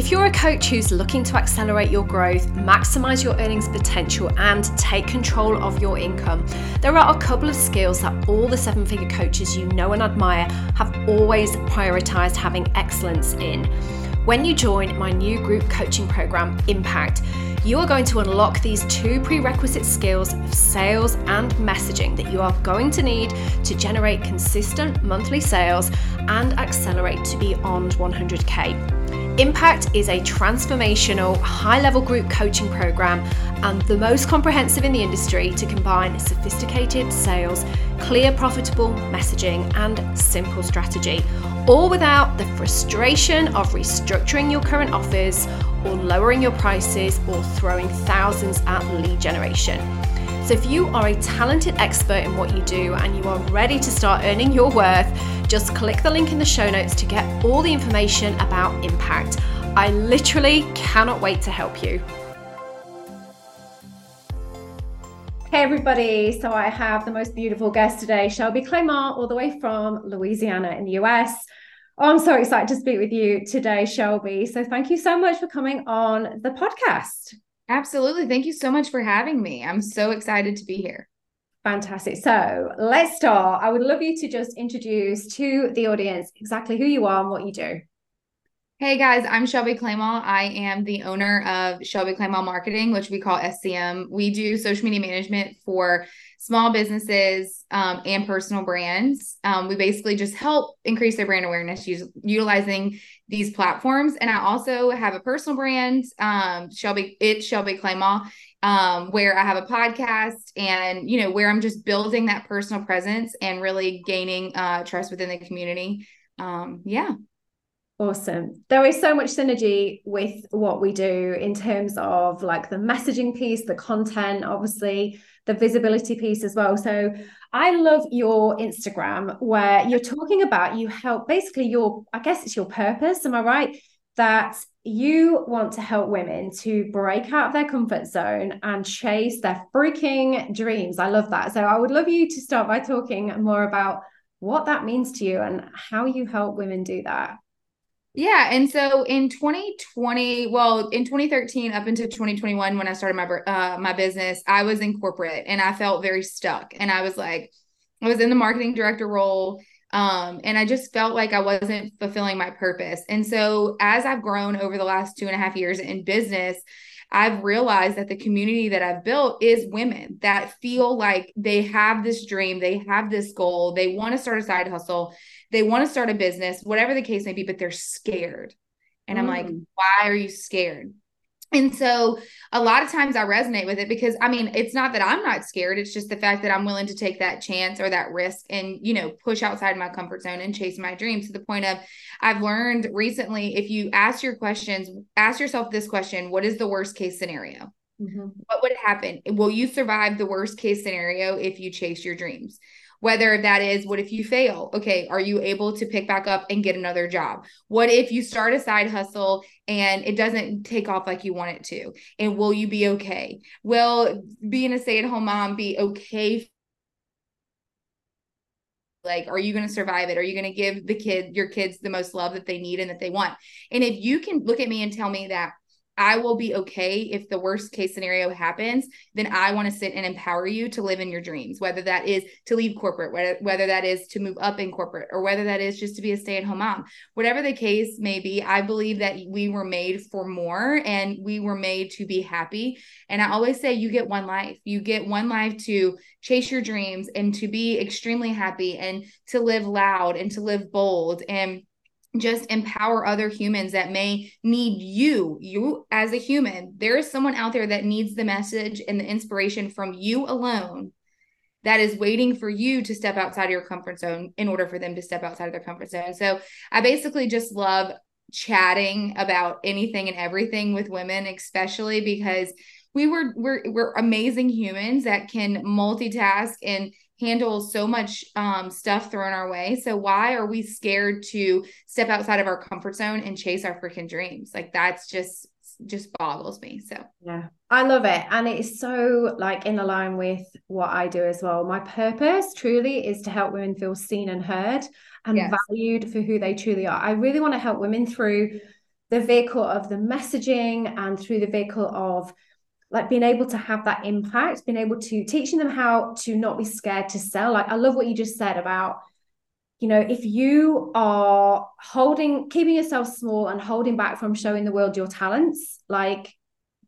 If you're a coach who's looking to accelerate your growth, maximize your earnings potential, and take control of your income, there are a couple of skills that all the seven figure coaches you know and admire have always prioritized having excellence in. When you join my new group coaching program, Impact, you are going to unlock these two prerequisite skills of sales and messaging that you are going to need to generate consistent monthly sales and accelerate to beyond 100K. Impact is a transformational, high level group coaching program and the most comprehensive in the industry to combine sophisticated sales, clear, profitable messaging, and simple strategy, all without the frustration of restructuring your current offers or lowering your prices or throwing thousands at lead generation. So, if you are a talented expert in what you do and you are ready to start earning your worth, just click the link in the show notes to get all the information about Impact. I literally cannot wait to help you. Hey everybody, so I have the most beautiful guest today, Shelby Clement, all the way from Louisiana in the US. Oh, I'm so excited to speak with you today, Shelby. So thank you so much for coming on the podcast. Absolutely. Thank you so much for having me. I'm so excited to be here. Fantastic. So let's start. I would love you to just introduce to the audience exactly who you are and what you do. Hey guys, I'm Shelby Clement. I am the owner of Shelby Clement Marketing, which we call SCM. We do social media management for small businesses um, and personal brands. Um, we basically just help increase their brand awareness use, utilizing these platforms. And I also have a personal brand, um, Shelby. It's Shelby Clement, um, where I have a podcast and you know where I'm just building that personal presence and really gaining uh, trust within the community. Um, yeah. Awesome. There is so much synergy with what we do in terms of like the messaging piece, the content, obviously, the visibility piece as well. So I love your Instagram where you're talking about you help basically your, I guess it's your purpose. Am I right? That you want to help women to break out of their comfort zone and chase their freaking dreams. I love that. So I would love you to start by talking more about what that means to you and how you help women do that. Yeah. And so in 2020, well, in 2013 up into 2021, when I started my uh, my business, I was in corporate and I felt very stuck. And I was like, I was in the marketing director role. Um, and I just felt like I wasn't fulfilling my purpose. And so as I've grown over the last two and a half years in business, I've realized that the community that I've built is women that feel like they have this dream, they have this goal, they want to start a side hustle, they want to start a business, whatever the case may be, but they're scared. And mm. I'm like, mm. why are you scared? And so a lot of times I resonate with it because I mean, it's not that I'm not scared. It's just the fact that I'm willing to take that chance or that risk and, you know, push outside my comfort zone and chase my dreams to the point of I've learned recently if you ask your questions, ask yourself this question What is the worst case scenario? Mm-hmm. What would happen? Will you survive the worst case scenario if you chase your dreams? Whether that is what if you fail? Okay are you able to pick back up and get another job? What if you start a side hustle and it doesn't take off like you want it to? And will you be okay? Will being a stay-at-home mom be okay? Like are you going to survive it? Are you going to give the kid your kids the most love that they need and that they want? And if you can look at me and tell me that I will be okay if the worst case scenario happens, then I want to sit and empower you to live in your dreams, whether that is to leave corporate, whether, whether that is to move up in corporate, or whether that is just to be a stay at home mom. Whatever the case may be, I believe that we were made for more and we were made to be happy. And I always say, you get one life. You get one life to chase your dreams and to be extremely happy and to live loud and to live bold. And just empower other humans that may need you. You as a human there is someone out there that needs the message and the inspiration from you alone that is waiting for you to step outside of your comfort zone in order for them to step outside of their comfort zone. So i basically just love chatting about anything and everything with women especially because we were we're we're amazing humans that can multitask and handle so much um, stuff thrown our way. So why are we scared to step outside of our comfort zone and chase our freaking dreams? Like that's just just boggles me. So yeah, I love it, and it's so like in line with what I do as well. My purpose truly is to help women feel seen and heard and yes. valued for who they truly are. I really want to help women through the vehicle of the messaging and through the vehicle of like being able to have that impact, being able to teaching them how to not be scared to sell. Like I love what you just said about, you know, if you are holding, keeping yourself small and holding back from showing the world your talents, like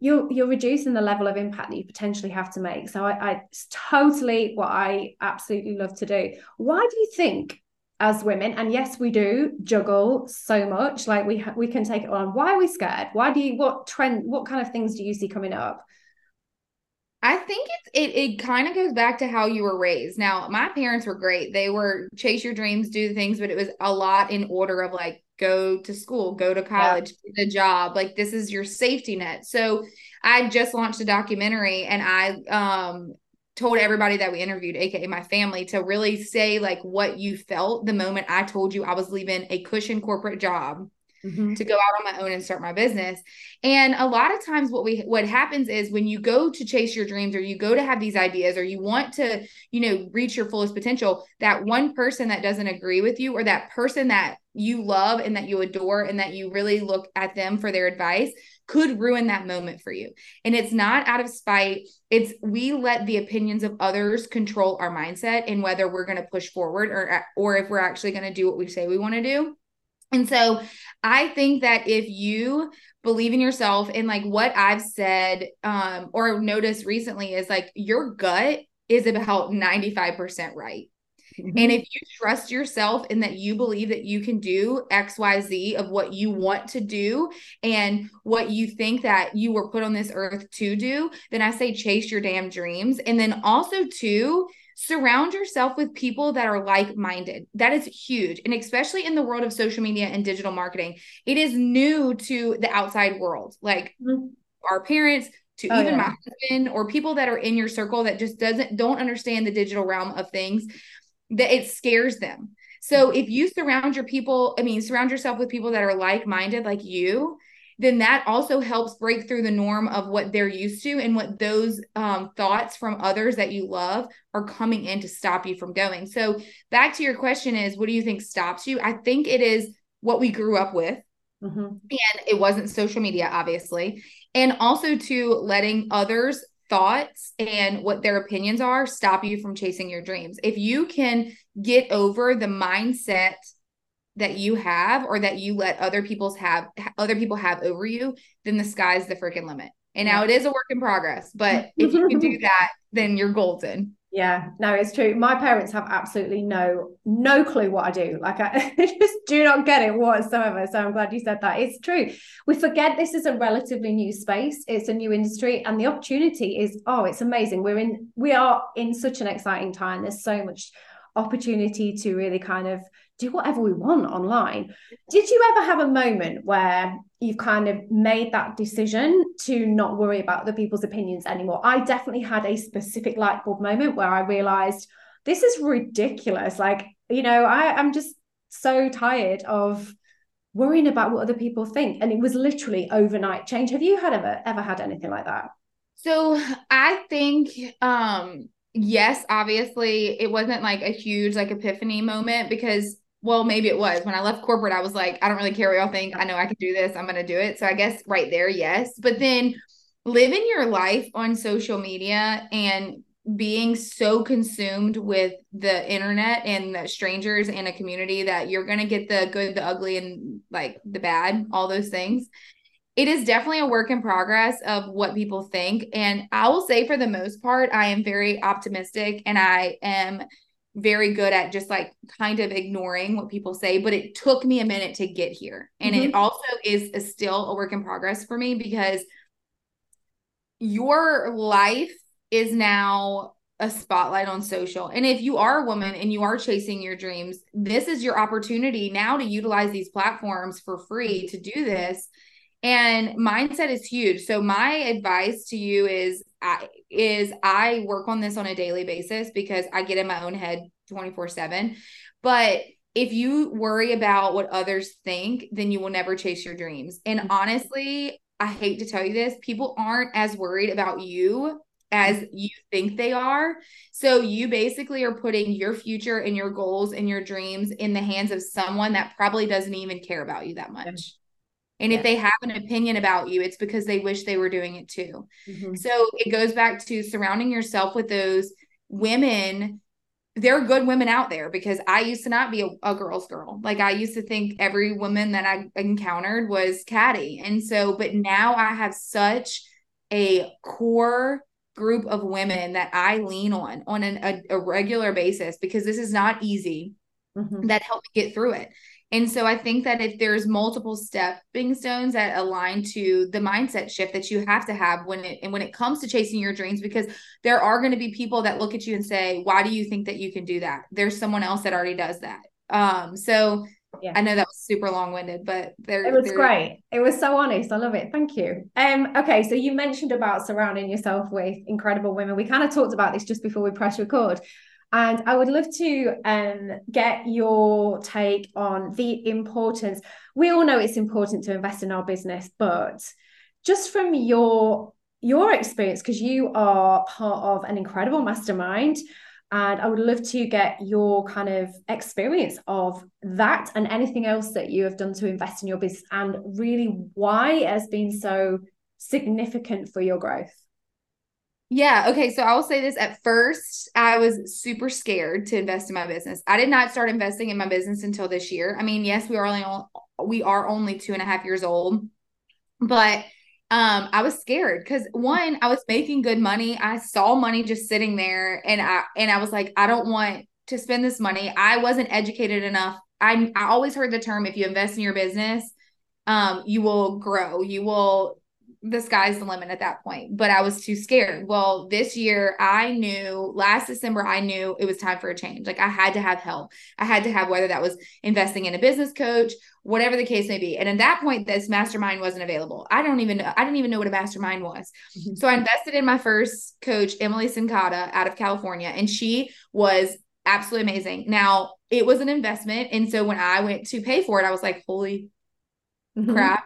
you're you're reducing the level of impact that you potentially have to make. So I, I it's totally what I absolutely love to do. Why do you think as women and yes we do juggle so much like we ha- we can take it on why are we scared why do you what trend what kind of things do you see coming up I think it's it it kind of goes back to how you were raised. Now, my parents were great. They were chase your dreams, do things, but it was a lot in order of like go to school, go to college, yeah. get a job. Like this is your safety net. So I just launched a documentary and I um told everybody that we interviewed, aka my family, to really say like what you felt the moment I told you I was leaving a cushion corporate job mm-hmm. to go out on my own and start my business. And a lot of times what we what happens is when you go to chase your dreams or you go to have these ideas or you want to, you know, reach your fullest potential, that one person that doesn't agree with you or that person that you love and that you adore and that you really look at them for their advice could ruin that moment for you. And it's not out of spite. It's we let the opinions of others control our mindset and whether we're going to push forward or or if we're actually going to do what we say we want to do. And so I think that if you believe in yourself and like what I've said um or noticed recently is like your gut is about 95% right. Mm-hmm. And if you trust yourself and that you believe that you can do XYZ of what you want to do and what you think that you were put on this earth to do, then I say chase your damn dreams. And then also, too, surround yourself with people that are like minded. That is huge. And especially in the world of social media and digital marketing, it is new to the outside world. Like mm-hmm. our parents, to oh, even yeah. my husband or people that are in your circle that just doesn't don't understand the digital realm of things that it scares them so mm-hmm. if you surround your people i mean surround yourself with people that are like-minded like you then that also helps break through the norm of what they're used to and what those um, thoughts from others that you love are coming in to stop you from going. So, back to your question is what do you think stops you? I think it is what we grew up with. Mm-hmm. And it wasn't social media, obviously. And also to letting others' thoughts and what their opinions are stop you from chasing your dreams. If you can get over the mindset that you have or that you let other people's have other people have over you, then the sky's the freaking limit. And now it is a work in progress, but if you can do that, then you're golden. Yeah, no, it's true. My parents have absolutely no no clue what I do. Like I just do not get it whatsoever. So I'm glad you said that. It's true. We forget this is a relatively new space. It's a new industry, and the opportunity is oh, it's amazing. We're in we are in such an exciting time. There's so much opportunity to really kind of do whatever we want online. Did you ever have a moment where you've kind of made that decision to not worry about the people's opinions anymore? I definitely had a specific light bulb moment where I realized this is ridiculous. Like, you know, I, I'm just so tired of worrying about what other people think. And it was literally overnight change. Have you had ever ever had anything like that? So I think um yes, obviously it wasn't like a huge like epiphany moment because well, maybe it was. When I left corporate, I was like, I don't really care what y'all think. I know I can do this. I'm going to do it. So I guess right there, yes. But then living your life on social media and being so consumed with the internet and the strangers in a community that you're going to get the good, the ugly, and like the bad, all those things. It is definitely a work in progress of what people think. And I will say, for the most part, I am very optimistic and I am very good at just like kind of ignoring what people say but it took me a minute to get here. And mm-hmm. it also is a, still a work in progress for me because your life is now a spotlight on social. And if you are a woman and you are chasing your dreams this is your opportunity now to utilize these platforms for free to do this. And mindset is huge. So my advice to you is I, is I work on this on a daily basis because I get in my own head 24 7. But if you worry about what others think, then you will never chase your dreams. And mm-hmm. honestly, I hate to tell you this, people aren't as worried about you as you think they are. So you basically are putting your future and your goals and your dreams in the hands of someone that probably doesn't even care about you that much. And Yeah. if they have an opinion about you, it's because they wish they were doing it too. Mhm. So it goes back to surrounding yourself with those women. There are good women out there because I used to not be a, a girl's girl. Like I used to think every woman that I encountered was catty. And so, but now I have such a core group of women that I lean on on an, a, a regular basis because this is not easy Mhm. that helped me get through it. And so I think that if there's multiple stepping stones that align to the mindset shift that you have to have when it and when it comes to chasing your dreams, because there are going to be people that look at you and say, Why do you think that you can do that? There's someone else that already does that. Um, so Yeah. I know that was super long-winded, but there It was great. It was so honest. I love it. Thank you. Um, okay, so you mentioned about surrounding yourself with incredible women. We kind of talked about this just before we press record. And I would love to um, get your take on the importance. We all know it's important to invest in our business, but just from your your experience, because you are part of an incredible mastermind, and I would love to get your kind of experience of that and anything else that you have done to invest in your business and really why it has been so significant for your growth. Yeah. Okay. So I will say this at first, I was super scared to invest in my business. I did not start investing in my business until this year. I mean, yes, we are only we are only two and a half years old, but um, I was scared because one, I was making good money. I saw money just sitting there, and I and I was like, I don't want to spend this money. I wasn't educated enough. I I always heard the term if you invest in your business, um, you will grow. You will the sky's the limit at that point. But I was too scared. Well, this year I knew last December, I knew it was time for a change. Like I had to have help. I had to have whether that was investing in a business coach, whatever the case may be. And at that point, this mastermind wasn't available. I don't even know, I didn't even know what a mastermind was. Mhm. So I invested in my first coach, Emily Sincata out of California, and she was absolutely amazing. Now it was an investment. And so when I went to pay for it, I was like, holy Mhm. crap.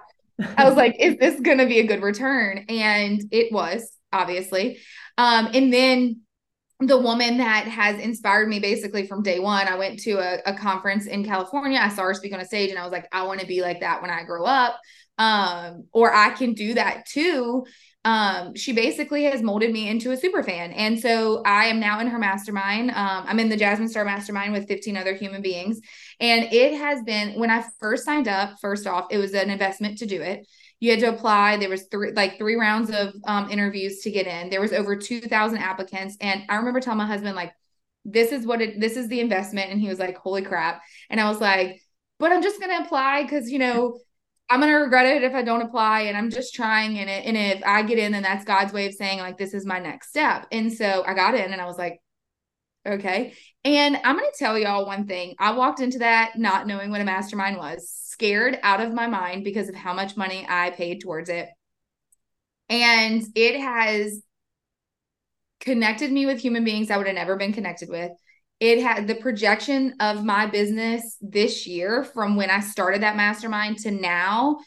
I was like, is this going to be a good return? And it was, obviously. Um, and then the woman that has inspired me basically from day one, I went to a, a conference in California. I saw her speak on a stage and I was like, I want to be like that when I grow up. Um, or I can do that too. Um, she basically has molded me into a super fan. And so I am now in her mastermind. Um, I'm in the Jasmine Star mastermind with 15 other human beings. And it has been when I first signed up, first off, it was an investment to do it. You had to apply. There was three like three rounds of um, interviews to get in. There was over 2,000 applicants. And I remember telling my husband, like, this is what it this is the investment. And he was like, holy crap. And I was like, but I'm just gonna apply because you know, I'm gonna regret it if I don't apply. And I'm just trying and it and if I get in, then that's God's way of saying, like, this is my next step. And so I got in and I was like, okay. And I'm going to tell y'all one thing. I walked into that not knowing what a mastermind was, scared out of my mind because of how much money I paid towards it. And it has connected me with human beings I would have never been connected with. It had the projection of my business this year from when I started that mastermind to now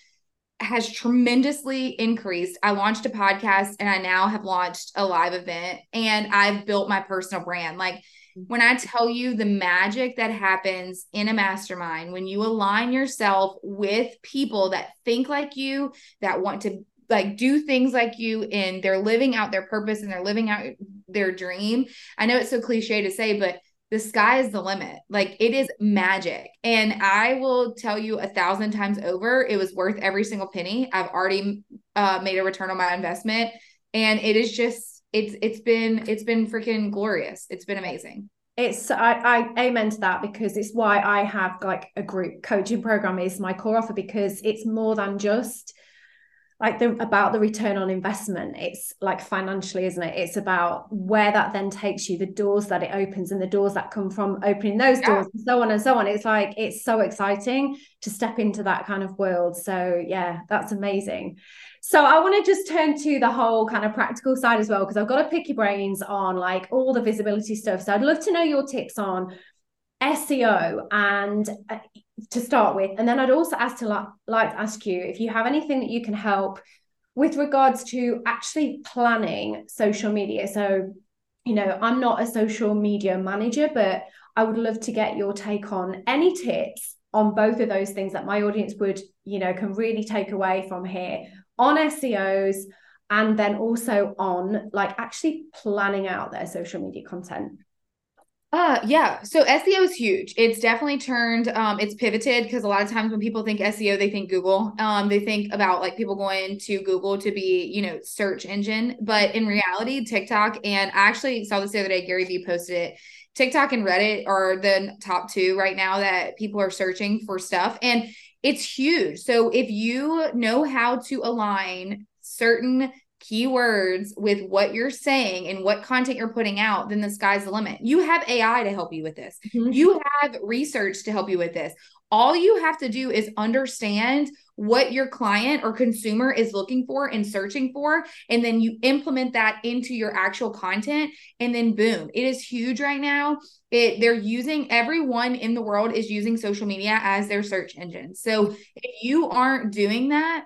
has tremendously increased. I launched a podcast and I now have launched a live event and I've built my personal brand. Like when I tell you the magic that happens in a mastermind, when you align yourself with people that think like you, that want to like do things like you, and they're living out their purpose and they're living out their dream. I know it's so cliche to say, but the sky is the limit. Like it is magic. And I will tell you a thousand times over, it was worth every single penny. I've already uh, made a return on my investment. And it is just, it's, it's been, it's been freaking glorious. It's been amazing. It's I, I amen to that because it's why I have like a group coaching program is my core offer because it's more than just like the about the return on investment it's like financially isn't it? It's about where that then takes you the doors that it opens and the doors that come from opening those doors and so on and so on. It's like it's so exciting to step into that kind of world. So yeah that's amazing. So i want to just turn to the whole kind of practical side as well because i've got to pick your brains on like all the visibility stuff. So i'd love to know your tips on SEO and uh, to start with, and then I'd also ask to like, like ask you if you have anything that you can help with regards to actually planning social media. So, you know, I'm not a social media manager, but I would love to get your take on any tips on both of those things that my audience would, you know, can really take away from here on SEOs and then also on like actually planning out their social media content? Uh yeah. So SEO is huge. It's definitely turned um it's pivoted because a lot of times when people think SEO, they think Google. Um they think about like people going to Google to be, you know, search engine, but in reality, TikTok and I actually saw this the other day Gary Vee posted it. TikTok and Reddit are the top 2 right now that people are searching for stuff and it's huge. So if you know how to align certain keywords with what you're saying and what content you're putting out, then the sky's the limit. You have AI to help you with this. Mm-hmm. You have research to help you with this. All you have to do is understand what your client or consumer is looking for and searching for. And then you implement that into your actual content. And then boom, it is huge right now. It they're using everyone in the world is using social media as their search engine. So if you aren't doing that,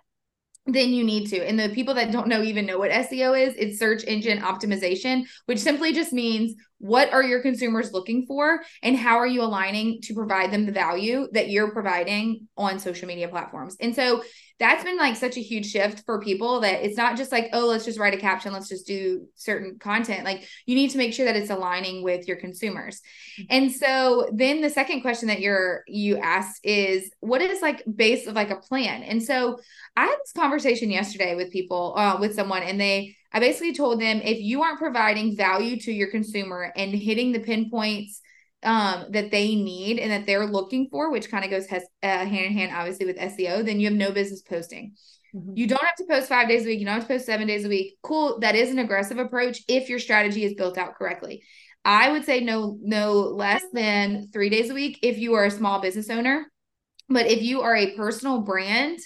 then you need to. And the people that don't know even know what SEO is, it's search engine optimization, which simply just means what are your consumers looking for and how are you aligning to provide them the value that you're providing on social media platforms. And so that's been like such a huge shift for people that it's not just like, oh, let's just write a caption, let's just do certain content. Like you need to make sure that it's aligning with your consumers. Mm-hmm. And so then the second question that you're you asked is what is like base of like a plan? And so I had this conversation yesterday with people, uh, with someone, and they I basically told them if you aren't providing value to your consumer and hitting the pinpoints um, that they need and that they're looking for, which kind of goes has, uh, hand in hand, obviously, with SEO, then you have no business posting. Mm-hmm. You don't have to post five days a week. You don't have to post seven days a week. Cool. That is an aggressive approach if your strategy is built out correctly. I would say no, no less than three days a week if you are a small business owner. But if you are a personal brand,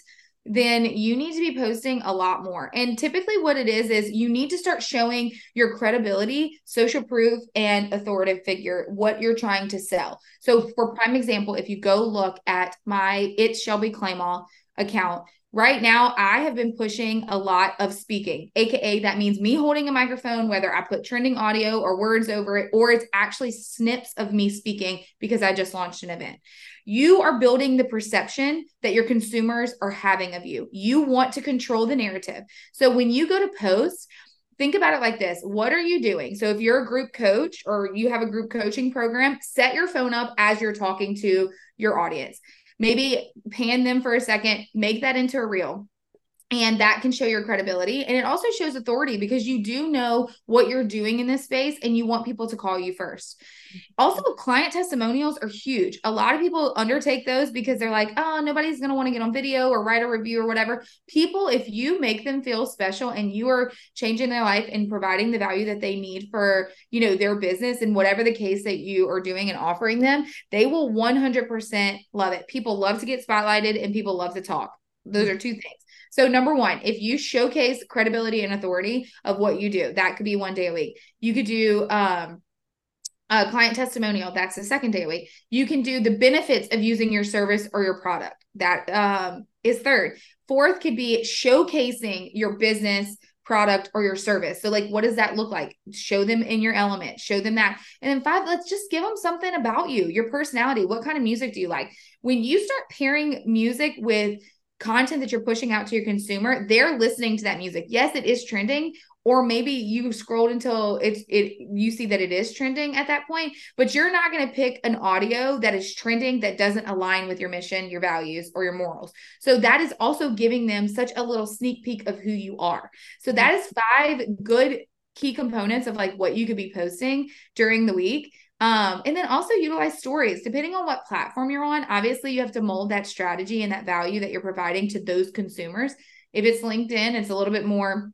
then you need to be posting a lot more. And typically, what it is, is you need to start showing your credibility, social proof, and authoritative figure what you're trying to sell. So, for prime example, if you go look at my It's Shelby Clement account, Right now, I have been pushing a lot of speaking, AKA, that means me holding a microphone, whether I put trending audio or words over it, or it's actually snips of me speaking because I just launched an event. You are building the perception that your consumers are having of you. You want to control the narrative. So when you go to post, think about it like this what are you doing so if you're a group coach or you have a group coaching program set your phone up as you're talking to your audience maybe pan them for a second, make that into a reel. And that can show your credibility. And it also shows authority because you do know what you're doing in this space and you want people to call you first. Also, mm-hmm. client testimonials are huge. A lot of people undertake those because they're like, oh, nobody's going to want to get on video or write a review or whatever. People, if you make them feel special and you are changing their life and providing the value that they need for, you know, their business and whatever the case that you are doing and offering them, they will 100% love it. People love to get spotlighted and people love to talk. Those mm-hmm. are two things. So, number one, if you showcase credibility and authority of what you do, that could be one day a week. You could do um, a client testimonial. That's the second day a week. You can do the benefits of using your service or your product. That um, is third. Fourth could be showcasing your business product or your service. So, like, what does that look like? Show them in your element, show them that. And then five, let's just give them something about you, your personality. What kind of music do you like? When you start pairing music with content that you're pushing out to your consumer, they're listening to that music. Yes, it is trending, or maybe you scrolled until it's it you see that it is trending at that point, but you're not going to pick an audio that is trending that doesn't align with your mission, your values, or your morals. So that is also giving them such a little sneak peek of who you are. So that is five good key components of like what you could be posting during the week um, and then also utilize stories depending on what platform you're on. Obviously, you have to mold that strategy and that value that you're providing to those consumers. If it's LinkedIn, it's a little bit more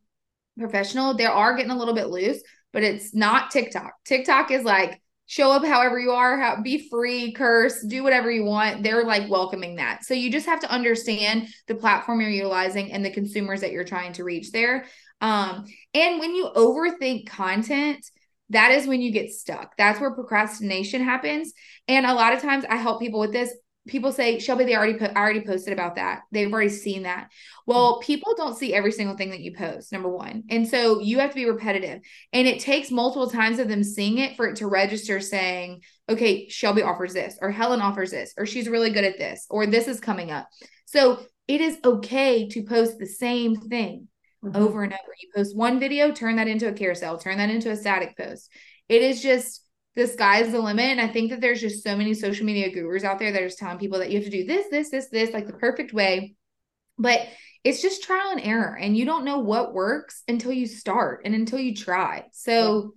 professional. They are getting a little bit loose, but it's not TikTok. TikTok is like show up however you are, how, be free, curse, do whatever you want. They're like welcoming that. So you just have to understand the platform you're utilizing and the consumers that you're trying to reach there. Um, and when you overthink content, that is when you get stuck. That's where procrastination happens. And a lot of times I help people with this. People say, Shelby, they already put I already posted about that. They've already seen that. Well, mm-hmm. people don't see every single thing that you post, number one. And so you have to be repetitive. And it takes multiple times of them seeing it for it to register saying, okay, Shelby offers this, or Helen offers this, or she's really good at this, or this is coming up. So it is okay to post the same thing mm-hmm. over and over. You post one video, turn that into a carousel, turn that into a static post. It is just the sky's the limit. And I think that there's just so many social media gurus out there that are just telling people that you have to do this, this, this, this, like the perfect way. But it's just trial and error. And you don't know what works until you start and until you try. So.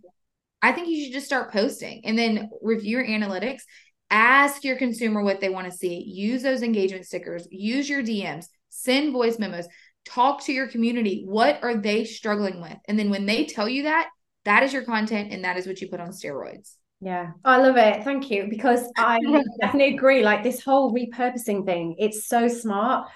I think you should just start posting and then review your analytics. Ask your consumer what they want to see. Use those engagement stickers. Use your DMs. Send voice memos. Talk to your community. What are they struggling with? And then when they tell you that, that is your content and that is what you put on steroids. Yeah, oh, I love it. Thank you. Because I definitely agree. Like this whole repurposing thing, it's so smart.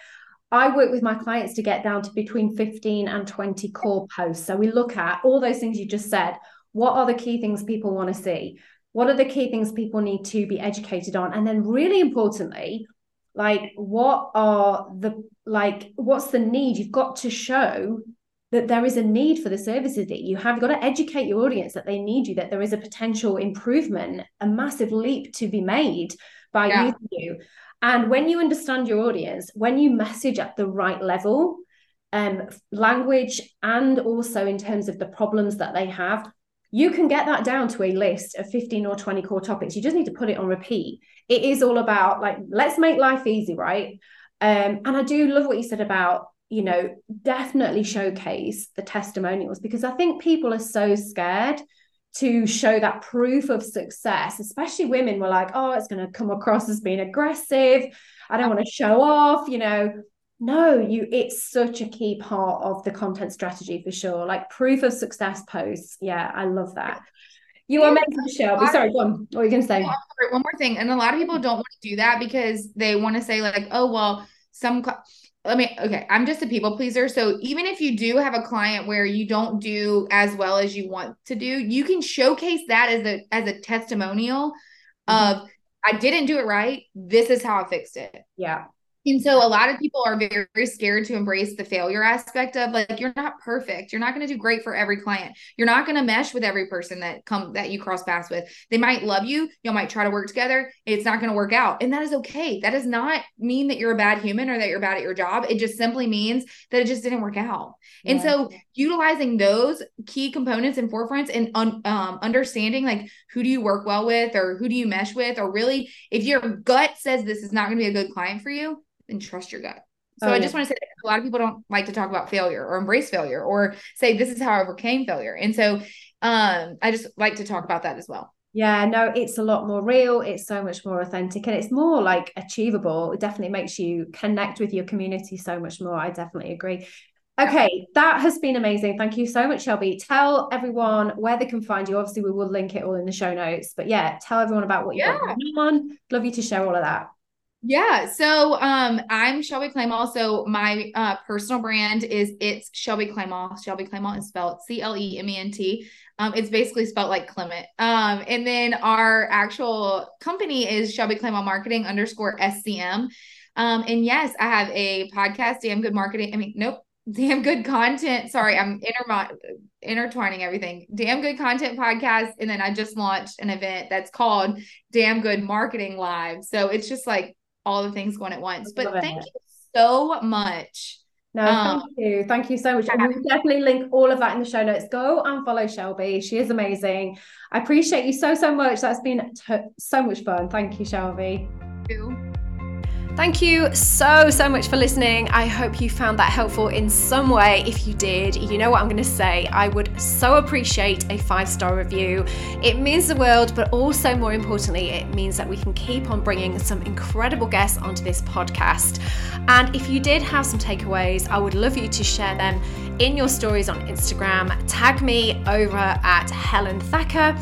I work with my clients to get down to between 15 and 20 core posts. So we look at all those things you just said. What are the key things people want to see? What are the key things people need to be educated on? And then, really importantly, like what are the like what's the need? You've got to show that there is a need for the services that you have. You've got to educate your audience that they need you, that there is a potential improvement, a massive leap to be made by yeah. using you. And when you understand your audience, when you message at the right level, um, language, and also in terms of the problems that they have, you can get that down to a list of 15 or 20 core topics. You just need to put it on repeat. It is all about like, let's make life easy, right? Um, and I do love what you said about you know, definitely showcase the testimonials because I think people are so scared to show that proof of success, especially women were like, oh, it's going to come across as being aggressive. I don't want to show off, you know. No, you it's such a key part of the content strategy for sure. Like proof of success posts. Yeah, I love that. You are meant to show. Sorry, go on. What are you gonna say? One more thing. And a lot of people don't want to do that because they want to say, like, oh, well, some let me okay i'm just a people pleaser so even if you do have a client where you don't do as well as you want to do you can showcase that as a as a testimonial mm-hmm. of i didn't do it right this is how i fixed it yeah and so a lot of people are very, very scared to embrace the failure aspect of like you're not perfect. You're not going to do great for every client. You're not going to mesh with every person that come that you cross paths with. They might love you, you might try to work together. It's not going to work out. And that is okay. That does not mean that you're a bad human or that you're bad at your job. It just simply means that it just didn't work out. Yeah. And so utilizing those key components and forefronts and un, um, understanding like who do you work well with or who do you mesh with or really if your gut says this is not going to be a good client for you and trust your gut. So oh, I just want to say a lot of people don't like to talk about failure or embrace failure or say this is how I overcame failure. And so um I just like to talk about that as well. Yeah, no, it's a lot more real. It's so much more authentic and it's more like achievable. It definitely makes you connect with your community so much more. I definitely agree. Okay, that has been amazing. Thank you so much, Shelby. Tell everyone where they can find you. Obviously, we will link it all in the show notes. But yeah, tell everyone about what you've yeah. on. Love you to share all of that. Yeah. So um I'm Shelby Clement. So my uh personal brand is it's Shelby Clement. Shelby Clement is spelled C-L-E-M-E-N-T. Um, it's basically spelled like Clement. Um, and then our actual company is Shelby Clement Marketing underscore SCM. Um, and yes, I have a podcast, Damn Good Marketing. I mean, nope, Damn Good Content. Sorry, I'm inter- intertwining everything. Damn Good Content podcast. And then I just launched an event that's called Damn Good Marketing Live. So it's just like all the things going at once. But thank it. you so much. No, um, thank you. Thank you so much. And we'll definitely link all of that in the show notes. Go and follow Shelby. She is amazing. I appreciate you so, so much. That's been t- so much fun. Thank you, Shelby. Thank you. Thank you so, so much for listening. I hope you found that helpful in some way. If you did, you know what I'm going to say. I would so appreciate a five star review. It means the world, but also more importantly, it means that we can keep on bringing some incredible guests onto this podcast. And if you did have some takeaways, I would love you to share them in your stories on Instagram. Tag me over at Helen Thacker.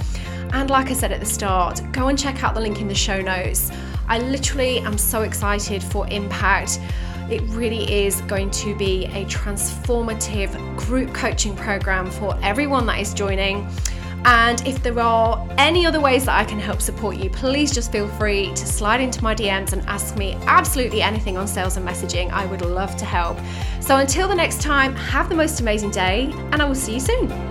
And like I said at the start, go and check out the link in the show notes. I literally am so excited for Impact. It really is going to be a transformative group coaching program for everyone that is joining. And if there are any other ways that I can help support you, please just feel free to slide into my DMs and ask me absolutely anything on sales and messaging. I would love to help. So until the next time, have the most amazing day, and I will see you soon.